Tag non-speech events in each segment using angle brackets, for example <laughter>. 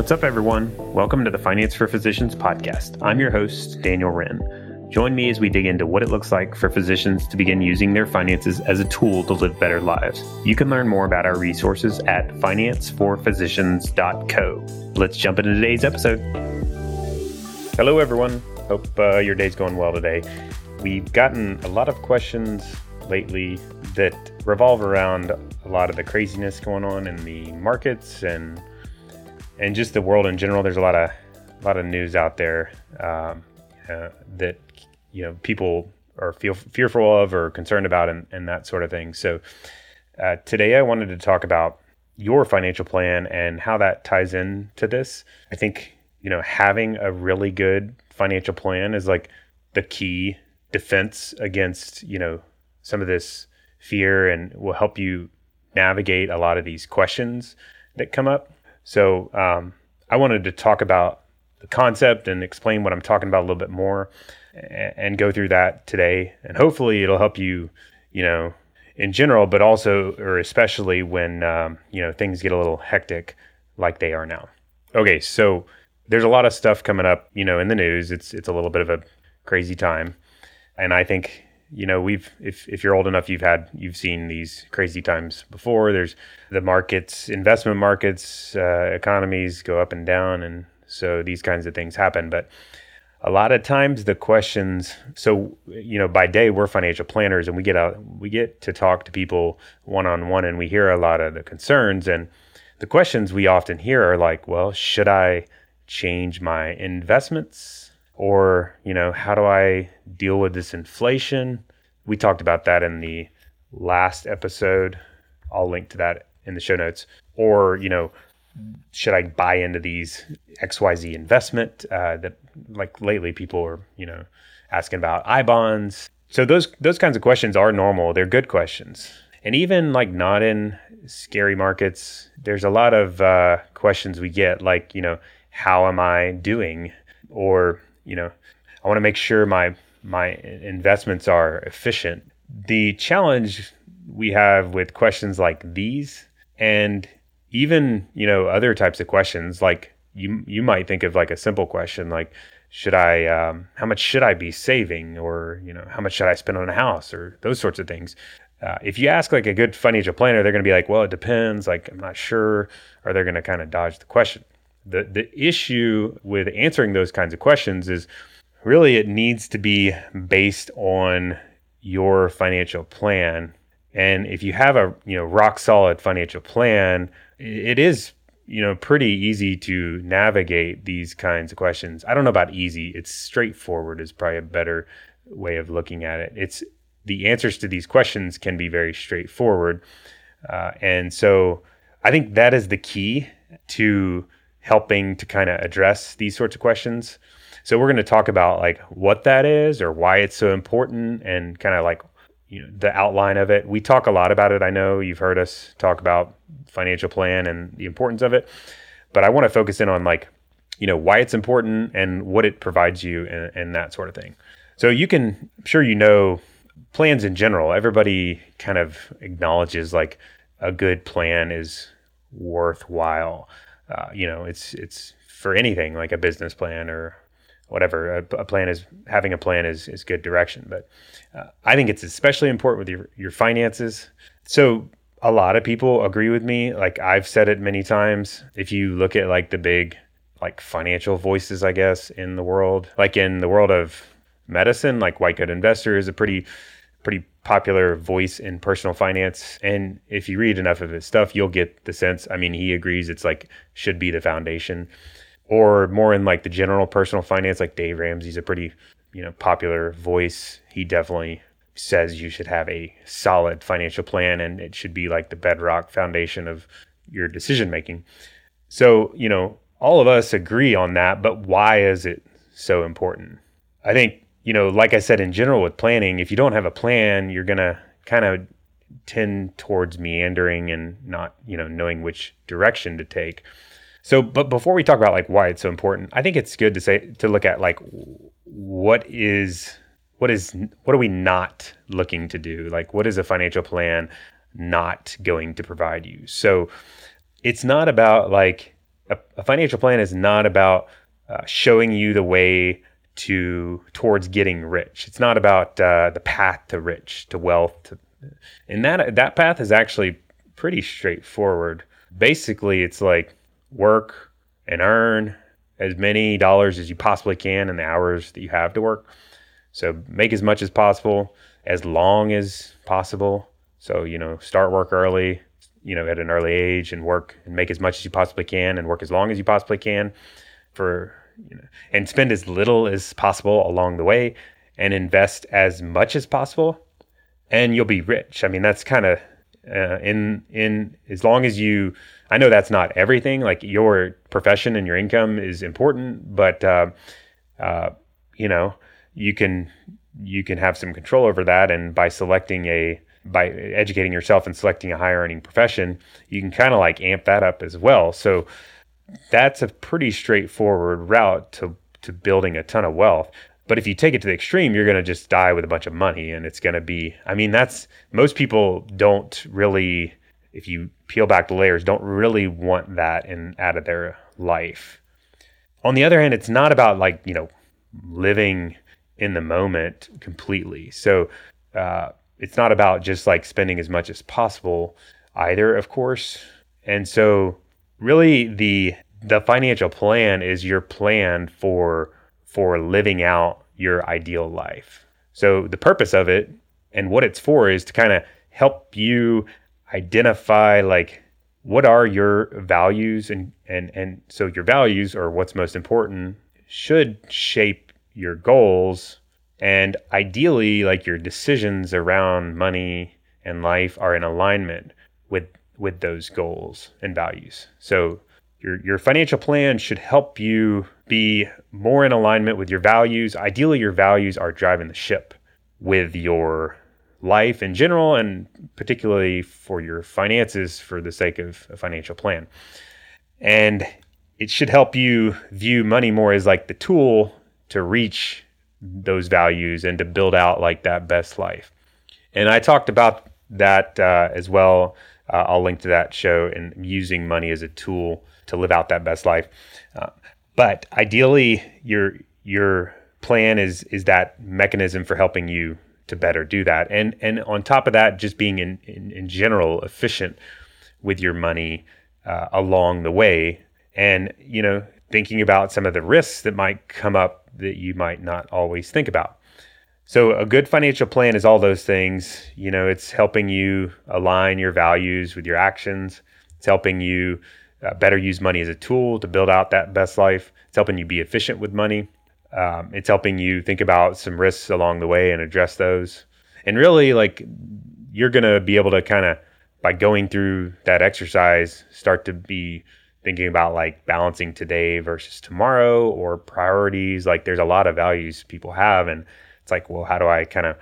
What's up, everyone? Welcome to the Finance for Physicians podcast. I'm your host, Daniel Wrenne. Join me as we dig into what it looks like for physicians to begin using their finances as a tool to live better lives. You can learn more about our resources at financeforphysicians.co. Let's jump into today's episode. Hello, everyone. Hope uh, your day's going well today. We've gotten a lot of questions lately that revolve around a lot of the craziness going on in the markets and and just the world in general. There's a lot of a lot of news out there um, uh, that you know people are feel fearful of or concerned about and, and that sort of thing. So uh, today I wanted to talk about your financial plan and how that ties in to this. I think you know having a really good financial plan is like the key defense against you know some of this fear and will help you navigate a lot of these questions that come up. So um, I wanted to talk about the concept and explain what I'm talking about a little bit more and, go through that today. And hopefully it'll help you, you know, in general, but also or especially when, um, you know, things get a little hectic like they are now. Okay, so there's a lot of stuff coming up, you know, in the news. It's it's a little bit of a crazy time. And I think you know we've if if you're old enough you've had you've seen these crazy times before. There's the markets investment markets uh, economies go up and down and so these kinds of things happen. But a lot of times the questions so you know by day we're financial planners and we get out we get to talk to people one on one and we hear a lot of the concerns. And the questions we often hear are like well should i change my investments or you know how do i deal with this inflation? We talked about that in the last episode. I'll link to that in the show notes. Or you know should i buy into these xyz investment uh, that like lately people are you know asking about i bonds? So those those kinds of questions are normal. They're good questions. And even like not in scary markets there's a lot of uh, questions we get like you know how am i doing? Or you know, I want to make sure my my investments are efficient. The challenge we have with questions like these and even, you know, other types of questions like you you might think of like a simple question like should I um, how much should I be saving or, you know, how much should I spend on a house or those sorts of things. Uh, if you ask like a good financial planner, they're going to be like, well, it depends. Like, I'm not sure. Or they're going to kind of dodge the question the the issue with answering those kinds of questions is really it needs to be based on your financial plan. And if you have a you know rock solid financial plan it is you know pretty easy to navigate these kinds of questions. I don't know about easy. It's straightforward is probably a better way of looking at it. It's the answers to these questions can be very straightforward. Uh, and so i think that is the key to helping to kind of address these sorts of questions. So we're going to talk about like what that is or why it's so important and kind of like you know the outline of it. We talk a lot about it. I know you've heard us talk about financial plan and the importance of it, but I want to focus in on like you know why it's important and what it provides you and, and that sort of thing. So you can I'm sure you know plans in general. Everybody kind of acknowledges like a good plan is worthwhile uh, you know, it's it's for anything like a business plan or whatever. A, a, plan is having a plan is is good direction, but uh, I think it's especially important with your your finances. So a lot of people agree with me. Like I've said it many times. If you look at like the big like financial voices, I guess, in the world, like in the world of medicine, like White Coat Investor is a pretty pretty popular voice in personal finance. And if you read enough of his stuff, you'll get the sense. I mean, he agrees it's like should be the foundation. Or more in like the general personal finance, like Dave Ramsey's a pretty, you know, popular voice. He definitely says you should have a solid financial plan and it should be like the bedrock foundation of your decision making. So, you know, all of us agree on that, but why is it so important? I think you know, like I said, in general with planning, if you don't have a plan, you're going to kind of tend towards meandering and not, you know, knowing which direction to take. So, but before we talk about like why it's so important, I think it's good to say to look at like what is what is what are we not looking to do? Like what is a financial plan not going to provide you? So, it's not about like a, a financial plan is not about uh, showing you the way to towards getting rich. It's not about uh, the path to rich, to wealth. To, and that that path is actually pretty straightforward. Basically, it's like work and earn as many dollars as you possibly can in the hours that you have to work. So make as much as possible, as long as possible. So, you know, start work early, you know, at an early age and work and make as much as you possibly can and work as long as you possibly can for, you know, and spend as little as possible along the way and invest as much as possible and you'll be rich. I mean, that's kind of uh, in in as long as you I know that's not everything. Like your profession and your income is important, but uh, uh, you know you can you can have some control over that, and by selecting a by educating yourself and selecting a higher earning profession, you can kind of like amp that up as well. So that's a pretty straightforward route to to building a ton of wealth. But if you take it to the extreme, you're going to just die with a bunch of money, and it's going to be. I mean, that's most people don't really. If you peel back the layers, don't really want that in out of their life. On the other hand, it's not about like you know living in the moment completely. So uh, it's not about just like spending as much as possible either, of course. And so really the the financial plan is your plan for for living out your ideal life. So the purpose of it and what it's for is to kind of help you identify like what are your values and and and so your values or what's most important should shape your goals and ideally like your decisions around money and life are in alignment with with those goals and values so your your financial plan should help you be more in alignment with your values ideally your values are driving the ship with your life in general and particularly for your finances for the sake of a financial plan and it should help you view money more as like the tool to reach those values and to build out like that best life. And I talked about that uh, as well. Uh, I'll link to that show and using money as a tool to live out that best life. Uh, but ideally, your your plan is is that mechanism for helping you to better do that. And and on top of that, just being in in, in general efficient with your money uh, along the way, and you know thinking about some of the risks that might come up that you might not always think about. So, a good financial plan is all those things. You know, it's helping you align your values with your actions, it's helping you uh, better use money as a tool to build out that best life, it's helping you be efficient with money. Um, it's helping you think about some risks along the way and address those. And really, like, you're to be able to kind of, by going through that exercise, start to be thinking about like balancing today versus tomorrow or priorities. Like there's a lot of values people have, and it's like, well, how do I kind of,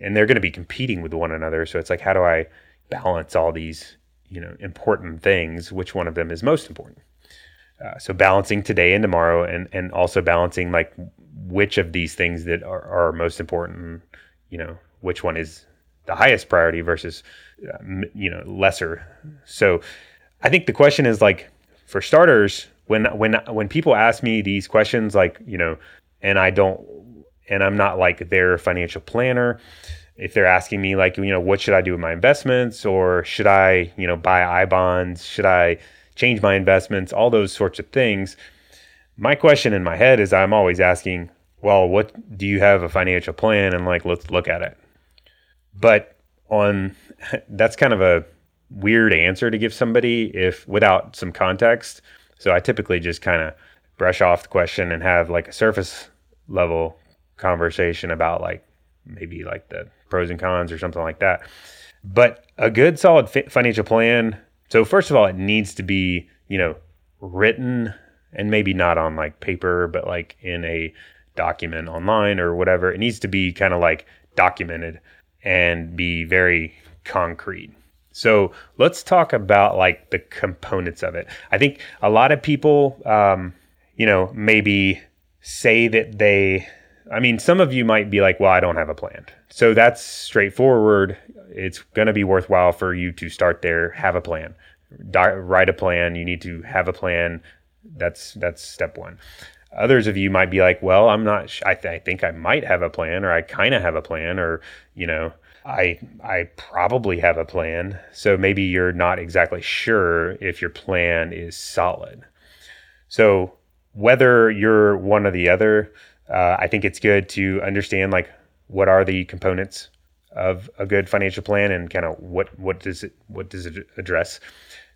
and they're going to be competing with one another. So it's like, how do I balance all these, you know, important things? Which one of them is most important? Uh, so balancing today and tomorrow, and and also balancing like which of these things that are, are most important. You know, which one is the highest priority versus, uh, you know, lesser. So I think the question is like for starters, when when when people ask me these questions, like you know, and I don't, and I'm not like their financial planner. If they're asking me like you know what should I do with my investments, or should I you know buy I bonds, should I change my investments, all those sorts of things. My question in my head is I'm always asking, well, what do you have a financial plan? And like, let's look at it. But on <laughs> that's kind of a weird answer to give somebody if without some context. So I typically just kind of brush off the question and have like a surface level conversation about like maybe like the pros and cons or something like that. But a good solid financial plan. So first of all, it needs to be, you know, written and maybe not on like paper, but like in a document online or whatever. It needs to be kind of like documented and be very concrete. So let's talk about like the components of it. I think a lot of people, um, you know, maybe say that they, I mean, some of you might be like, well, I don't have a plan. So that's straightforward. It's going to be worthwhile for you to start there, have a plan. di- write a plan. You need to have a plan. That's that's step one. Others of you might be like, well, I'm not. Sh- I, th- I think I might have a plan, or I kind of have a plan, or you know, I I probably have a plan. So maybe you're not exactly sure if your plan is solid. So whether you're one or the other, uh, I think it's good to understand like what are the components of a good financial plan and kind of what what does it what does it address.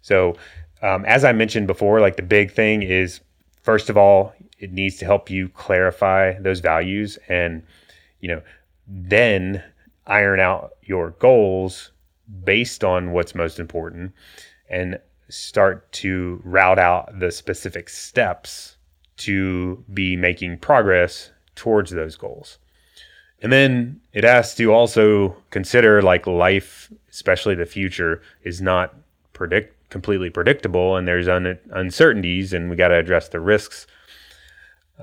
So um, as I mentioned before, like the big thing is first of all, it needs to help you clarify those values and you know then iron out your goals based on what's most important and start to route out the specific steps to be making progress towards those goals. And then it has to also consider like life, especially the future, is not predict completely predictable, and there's un- uncertainties, and we got to address the risks.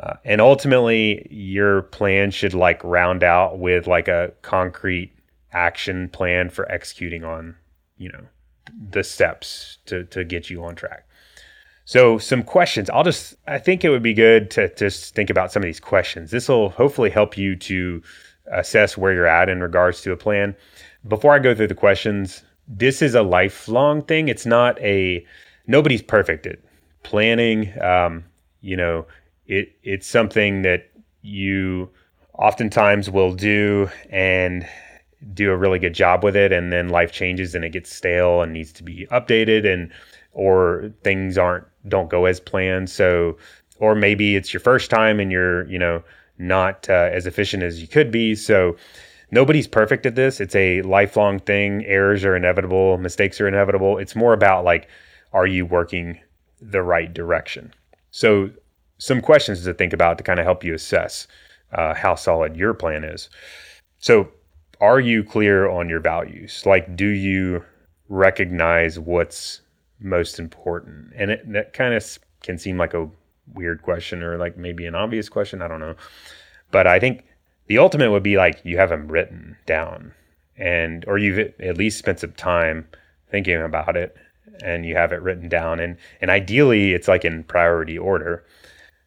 Uh, and ultimately, your plan should like round out with like a concrete action plan for executing on, you know, the steps to to get you on track. So, some questions. I'll just, I think it would be good to just think about some of these questions. This will hopefully help you to assess where you're at in regards to a plan. Before I go through the questions, this is a lifelong thing. It's not a, nobody's perfect at planning. Um, you know, it, it's something that you oftentimes will do and do a really good job with it. And then life changes and it gets stale and needs to be updated and, or things aren't don't go as planned. So, or maybe it's your first time and you're, you know, not uh, as efficient as you could be. So, nobody's perfect at this. It's a lifelong thing. Errors are inevitable, mistakes are inevitable. It's more about like, are you working the right direction? So, some questions to think about to kind of help you assess uh, how solid your plan is. So, are you clear on your values? Like, do you recognize what's most important? And it, that kind of can seem like a weird question or like maybe an obvious question. I don't know. But I think the ultimate would be like you have them written down and, or you've at least spent some time thinking about it and you have it written down. And, and ideally, it's like in priority order.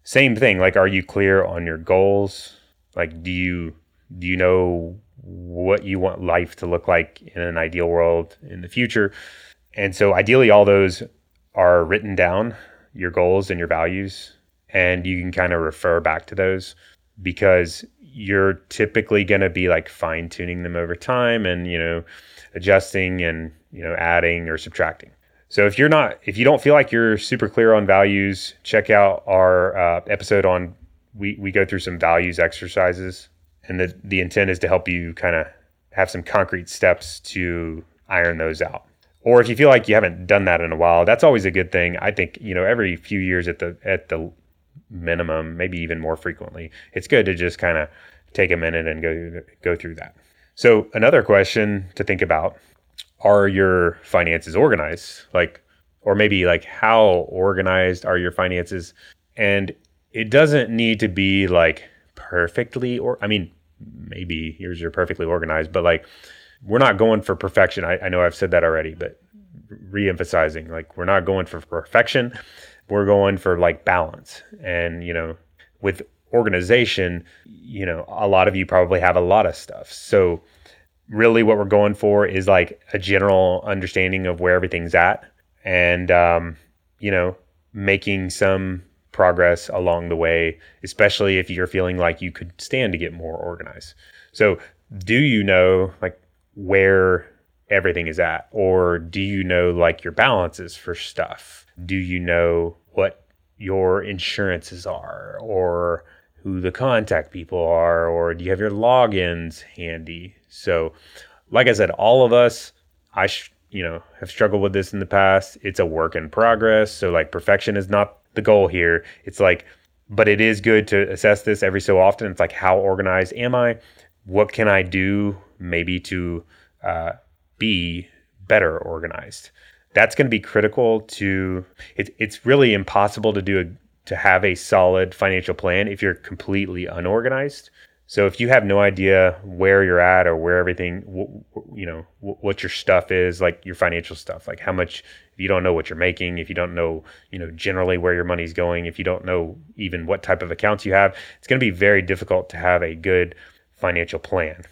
Same thing. Like, are you clear on your goals? Like, do you, do you know what you want life to look like in an ideal world in the future? And so ideally, all those are written down, your goals and your values, and you can kind of refer back to those because you're typically going to be like fine tuning them over time and, you know, adjusting and, you know, adding or subtracting. So if you're not, if you don't feel like you're super clear on values, check out our uh, episode on, we, we go through some values exercises and the, the intent is to help you kind of have some concrete steps to iron those out or if you feel like you haven't done that in a while, that's always a good thing. I think you know every few years at the at the minimum, maybe even more frequently, it's good to just kind of take a minute and go go through that. So another question to think about: Are your finances organized? Like, or maybe like how organized are your finances? And it doesn't need to be like perfectly, or I mean, maybe yours are perfectly organized, but like we're not going for perfection. I, I know I've said that already, but re-emphasizing like we're not going for perfection. We're going for like balance. And you know, with organization, you know, a lot of you probably have a lot of stuff. So really what we're going for is like a general understanding of where everything's at and um, you know, making some progress along the way, especially if you're feeling like you could stand to get more organized. So, do you know like where everything is at? Or do you know like your balances for stuff? Do you know what your insurances are or who the contact people are? Or do you have your logins handy? So, like I said, all of us, I, sh- you know, have struggled with this in the past. It's a work in progress. So, like, perfection is not the goal here. It's like, but it is good to assess this every so often. It's like, how organized am I? What can I do maybe to uh, be better organized. That's going to be critical to it, it's really impossible to do a, to have a solid financial plan if you're completely unorganized. So if you have no idea where you're at or where everything, you know, what your stuff is, like your financial stuff, like how much, if you don't know what you're making, if you don't know, you know, generally where your money's going, if you don't know even what type of accounts you have, it's going to be very difficult to have a good financial plan.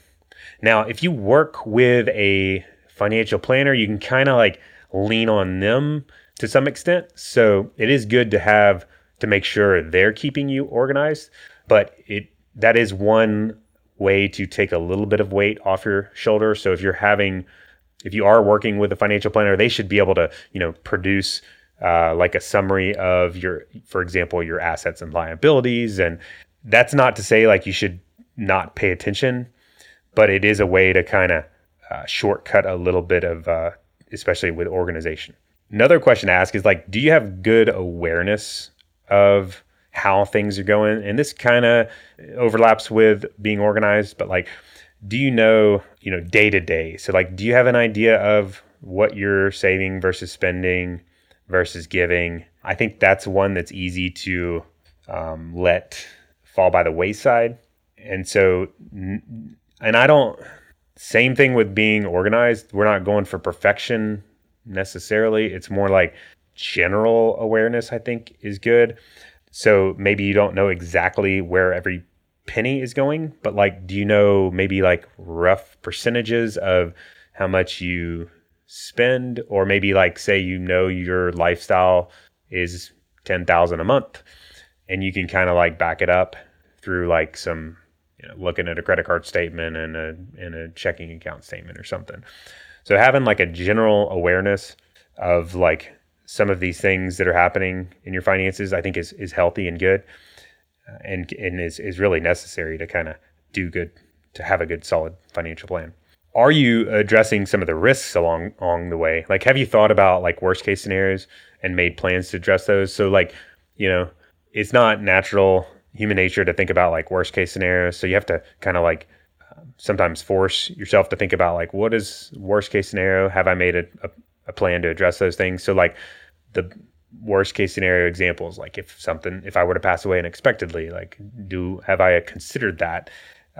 Now, if you work with a financial planner, you can kind of like lean on them to some extent. So it is good to have to make sure they're keeping you organized, but it that is one way to take a little bit of weight off your shoulder. So if you're having, if you are working with a financial planner, they should be able to, you know, produce uh, like a summary of your, for example, your assets and liabilities. And that's not to say like you should not pay attention, but it is a way to kind of uh, shortcut a little bit of, uh, especially with organization. Another question to ask is like, do you have good awareness of how things are going. And this kind of overlaps with being organized, but like, do you know, you know, day to day? So, like, do you have an idea of what you're saving versus spending versus giving? I think that's one that's easy to um, let fall by the wayside. And so, and I don't, same thing with being organized. We're not going for perfection necessarily. It's more like general awareness, I think, is good. So maybe you don't know exactly where every penny is going, but like, do you know maybe like rough percentages of how much you spend? Or maybe like, say, you know, your lifestyle is 10,000 a month and you can kind of like back it up through like some, you know, looking at a credit card statement and a, and a checking account statement or something. So having like a general awareness of like some of these things that are happening in your finances, I think is is healthy and good, uh, and and is is really necessary to kind of do good to have a good solid financial plan. Are you addressing some of the risks along along the way? Like, have you thought about like worst case scenarios and made plans to address those? So, like, you know, it's not natural human nature to think about like worst case scenarios. So you have to kind of like um, sometimes force yourself to think about like what is worst case scenario? Have I made a, a a plan to address those things. So like the worst case scenario examples, like if something, if I were to pass away unexpectedly, like do have I considered that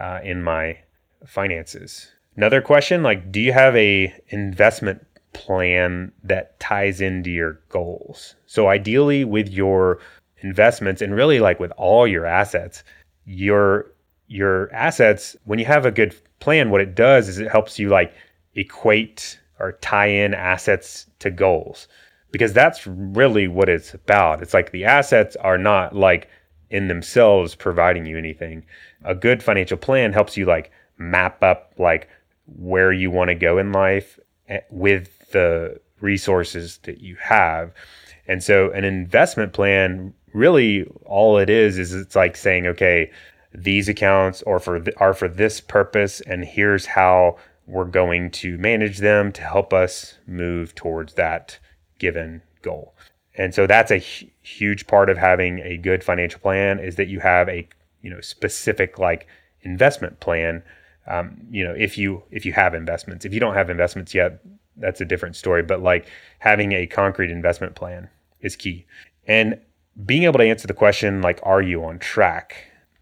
uh, in my finances? Another question, like do you have a investment plan that ties into your goals? So ideally with your investments and really like with all your assets, your your assets when you have a good plan what it does is it helps you like equate or tie in assets to goals because that's really what it's about. It's like the assets are not like in themselves providing you anything. A good financial plan helps you like map up like where you want to go in life eh, with the resources that you have. And so an investment plan really all it is is it's like saying okay, these accounts are for th- are for this purpose and here's how we're going to manage them to help us move towards that given goal. And so that's a huge part of having a good financial plan is that you have a you know specific like investment plan. Um, you know if you if you have investments, if you don't have investments yet, that's a different story. But like having a concrete investment plan is key. And being able to answer the question like, are you on track?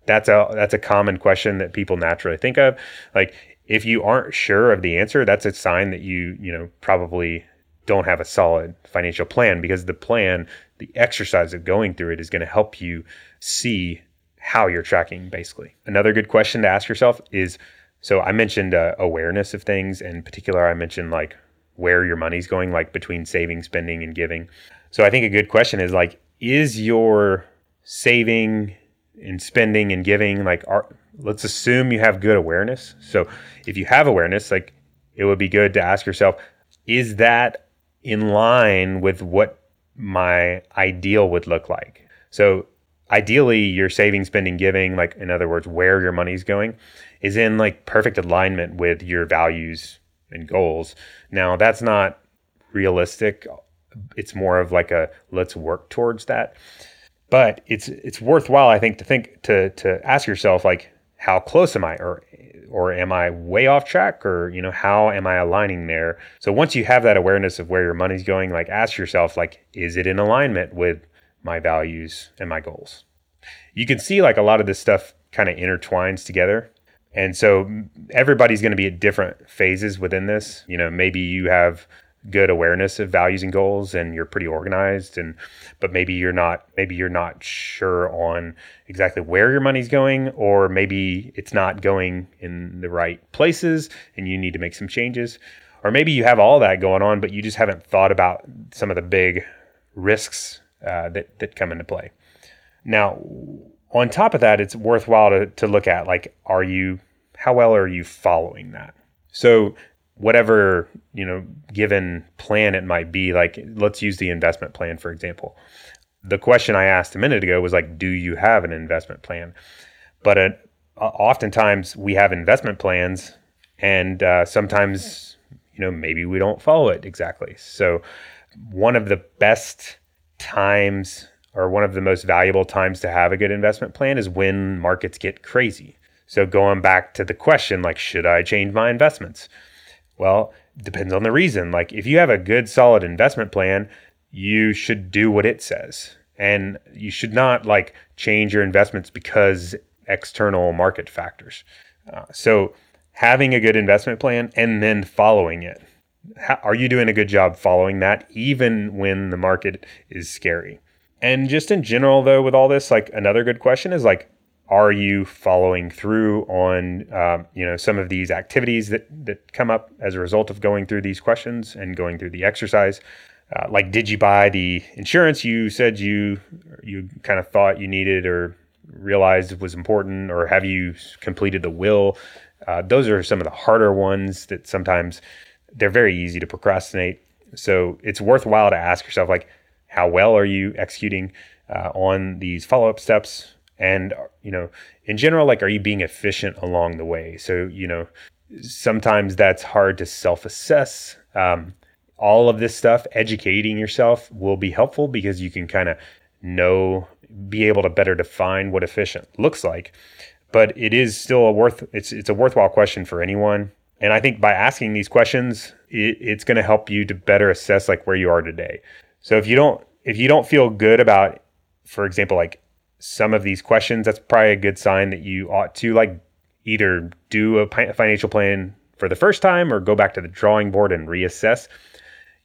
That's a that's a common question that people naturally think of. Like if you aren't sure of the answer, that's a sign that you, you know, probably don't have a solid financial plan because the plan, the exercise of going through it is going to help you see how you're tracking basically. Another good question to ask yourself is so I mentioned uh, awareness of things in particular I mentioned like where your money's going like between saving, spending and giving. So I think a good question is like is your saving and spending and giving like are let's assume you have good awareness. So if you have awareness, like it would be good to ask yourself, is that in line with what my ideal would look like? So ideally your saving, spending, giving, like in other words, where your money's going, is in like perfect alignment with your values and goals. Now that's not realistic. It's more of like a let's work towards that. But it's it's worthwhile, I think, to think to to ask yourself like, how close am I or or am I way off track or you know how am I aligning there? So once you have that awareness of where your money's going, like ask yourself like is it in alignment with my values and my goals? You can see like a lot of this stuff kind of intertwines together. And so everybody's going to be at different phases within this. You know, maybe you have good awareness of values and goals and you're pretty organized and but maybe you're not maybe you're not sure on exactly where your money's going or maybe it's not going in the right places and you need to make some changes. Or maybe you have all that going on but you just haven't thought about some of the big risks uh, that that come into play. Now on top of that it's worthwhile to, to look at like are you how well are you following that? So whatever you know given plan it might be like let's use the investment plan for example. The question i asked a minute ago was like do you have an investment plan? But uh, oftentimes we have investment plans and uh, sometimes you know maybe we don't follow it exactly. So one of the best times or one of the most valuable times to have a good investment plan is when markets get crazy. So going back to the question like should i change my investments well, depends on the reason. Like if you have a good solid investment plan, you should do what it says. And you should not like change your investments because external market factors. Uh, so having a good investment plan and then following it. How, are you doing a good job following that even when the market is scary? And just in general though with all this like another good question is like are you following through on um, you know some of these activities that that come up as a result of going through these questions and going through the exercise? Uh, like did you buy the insurance you said you you kind of thought you needed or realized was important or have you completed the will? Uh, those are some of the harder ones that sometimes they're very easy to procrastinate. So it's worthwhile to ask yourself like how well are you executing uh, on these follow-up steps and you know in general like are you being efficient along the way? So you know sometimes that's hard to self-assess. Um, all of this stuff educating yourself will be helpful because you can kind of know be able to better define what efficient looks like. But it is still a worth it's it's a worthwhile question for anyone. And i think by asking these questions it, it's going to help you to better assess like where you are today. So if you don't if you don't feel good about for example like some of these questions, that's probably a good sign that you ought to like either do a financial plan for the first time or go back to the drawing board and reassess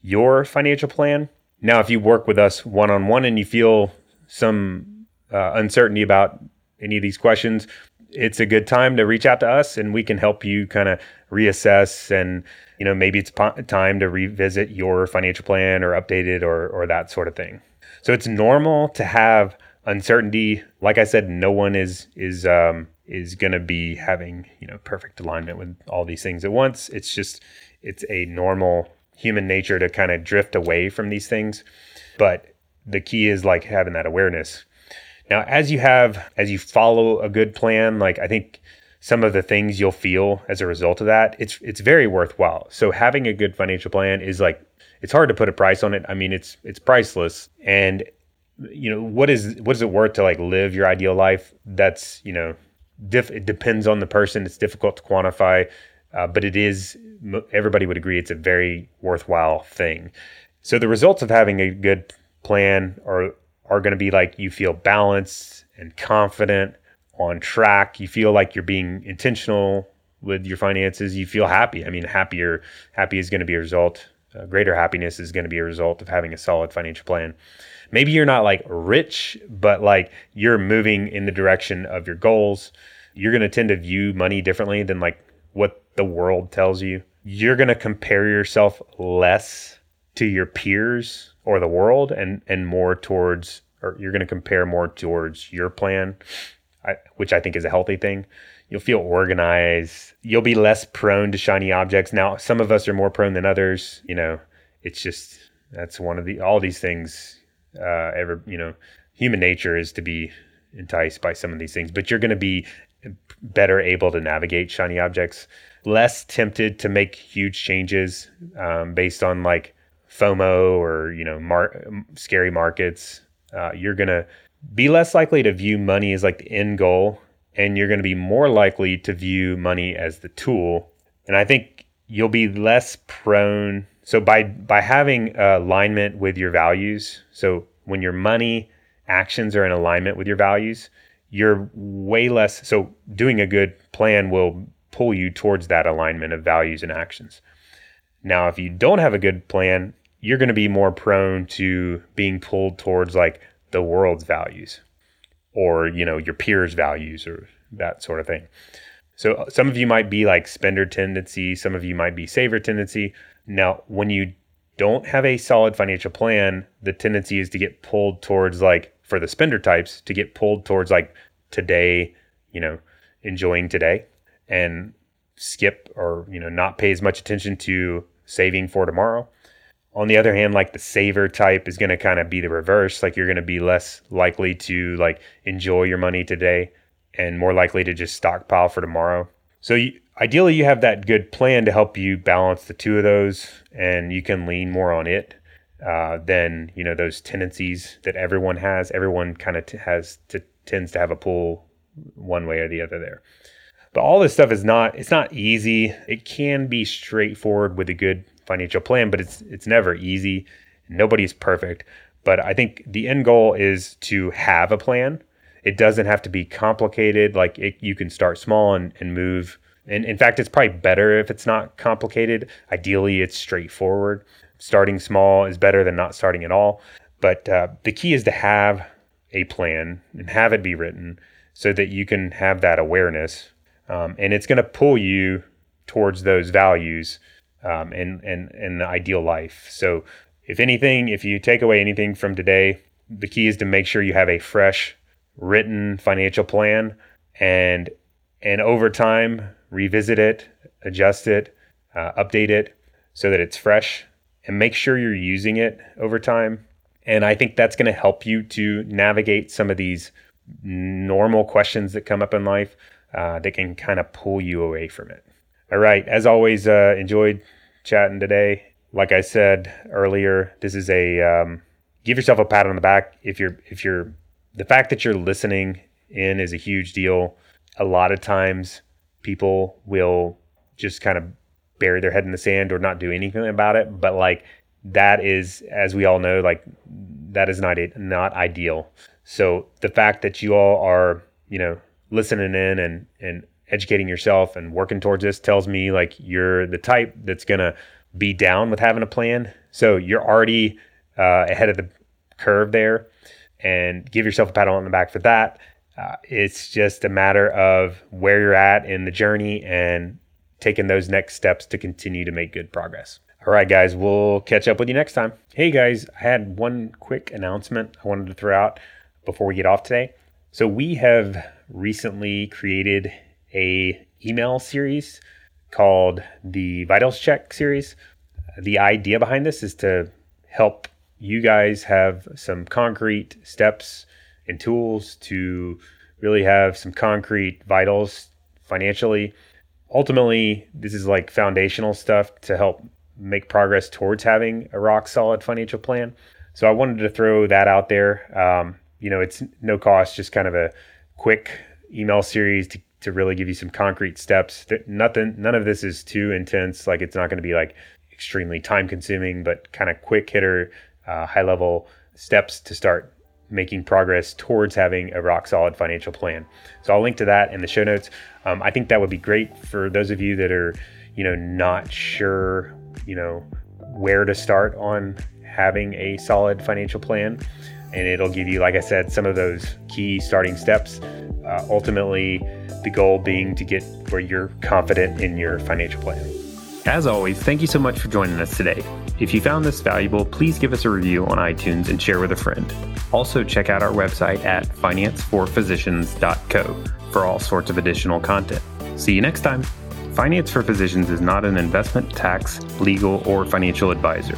your financial plan. Now, if you work with us one on one and you feel some uh, uncertainty about any of these questions, it's a good time to reach out to us and we can help you kind of reassess and you know maybe it's time to revisit your financial plan or update it or or that sort of thing. So it's normal to have uncertainty. Like I said, no one is is um, is going to be having you know perfect alignment with all these things at once. It's just it's a normal human nature to kind of drift away from these things. But the key is like having that awareness. Now, as you have as you follow a good plan, like I think some of the things you'll feel as a result of that, it's it's very worthwhile. So having a good financial plan is like it's hard to put a price on it. I mean, it's it's priceless and you know what is what is it worth to like live your ideal life? That's you know diff- it depends on the person. It's difficult to quantify uh, but it is everybody would agree it's a very worthwhile thing. So the results of having a good plan are are going to be like you feel balanced and confident on track. You feel like you're being intentional with your finances. You feel happy. I mean happier happy is going to be a result uh, greater happiness is going to be a result of having a solid financial plan maybe you're not like rich, but like you're moving in the direction of your goals. You're going to tend to view money differently than like what the world tells you. You're going to compare yourself less to your peers or the world and and more towards or you're going to compare more towards your plan, which I think is a healthy thing. You'll feel organized. You'll be less prone to shiny objects. Now, some of us are more prone than others. You know, it's just that's one of the all these things uh, ever you know human nature is to be enticed by some of these things but you're going to be better able to navigate shiny objects less tempted to make huge changes um, based on like fomo or you know mar- scary markets. Uh, you're going to be less likely to view money as like the end goal and you're going to be more likely to view money as the tool. And i think you'll be less prone so by by having uh, alignment with your values, so when your money actions are in alignment with your values, you're way less. So, doing a good plan will pull you towards that alignment of values and actions. Now, if you don't have a good plan, you're going to be more prone to being pulled towards like the world's values or, you know, your peers' values or that sort of thing. So uh, some of you might be like spender tendency, some of you might be saver tendency. Now, when you don't have a solid financial plan, the tendency is to get pulled towards like for the spender types to get pulled towards like today, you know, enjoying today and skip or, you know, not pay as much attention to saving for tomorrow. On the other hand, like the saver type is going to kind of be the reverse. Like you're going to be less likely to like enjoy your money today and more likely to just stockpile for tomorrow. So you, ideally, you have that good plan to help you balance the two of those, and you can lean more on it uh, than you know those tendencies that everyone has. Everyone kind of t- has to tends to have a pull one way or the other there. But all this stuff is not it's not easy. It can be straightforward with a good financial plan, but it's it's never easy. Nobody's perfect. But I think the end goal is to have a plan it doesn't have to be complicated. Like it, you can start small and, and move. And in fact, it's probably better if it's not complicated. Ideally, it's straightforward. Starting small is better than not starting at all. But uh, the key is to have a plan and have it be written so that you can have that awareness. Um, and it's going to pull you towards those values um, and, and, and the ideal life. So, if anything, if you take away anything from today, the key is to make sure you have a fresh written financial plan and and over time revisit it, adjust it, uh, update it so that it's fresh and make sure you're using it over time. And I think that's going to help you to navigate some of these normal questions that come up in life uh, that can kind of pull you away from it. All right. As always, uh, enjoyed chatting today. Like I said earlier, this is a um, give yourself a pat on the back if you're if you're the fact that you're listening in is a huge deal. A lot of times people will just kind of bury their head in the sand or not do anything about it. But like that is, as we all know, like that is not not ideal. So the fact that you all are, you know, listening in and and educating yourself and working towards this tells me like you're the type that's gonna be down with having a plan. So you're already uh, ahead of the curve there and give yourself a pat on the back for that. Uh, it's just a matter of where you're at in the journey and taking those next steps to continue to make good progress. All right, guys, we'll catch up with you next time. Hey, guys, I had one quick announcement I wanted to throw out before we get off today. So we have recently created a email series called the Vitals Check series. The idea behind this is to help you guys have some concrete steps and tools to really have some concrete vitals financially. Ultimately, this is like foundational stuff to help make progress towards having a rock solid financial plan. So I wanted to throw that out there. Um, you know, it's no cost, just kind of a quick email series to, to really give you some concrete steps. Nothing, none of this is too intense. Like it's not going to be like extremely time consuming, but kind of quick hitter uh, high level steps to start making progress towards having a rock solid financial plan. So I'll link to that in the show notes. Um, I think that would be great for those of you that are, you know, not sure, you know, where to start on having a solid financial plan. And it'll give you, like I said, some of those key starting steps. Uh, ultimately, the goal being to get where you're confident in your financial plan. As always, thank you so much for joining us today. If you found this valuable, please give us a review on iTunes and share with a friend. Also, check out our website at financeforphysicians.co for all sorts of additional content. See you next time. Finance for Physicians is not an investment, tax, legal, or financial advisor.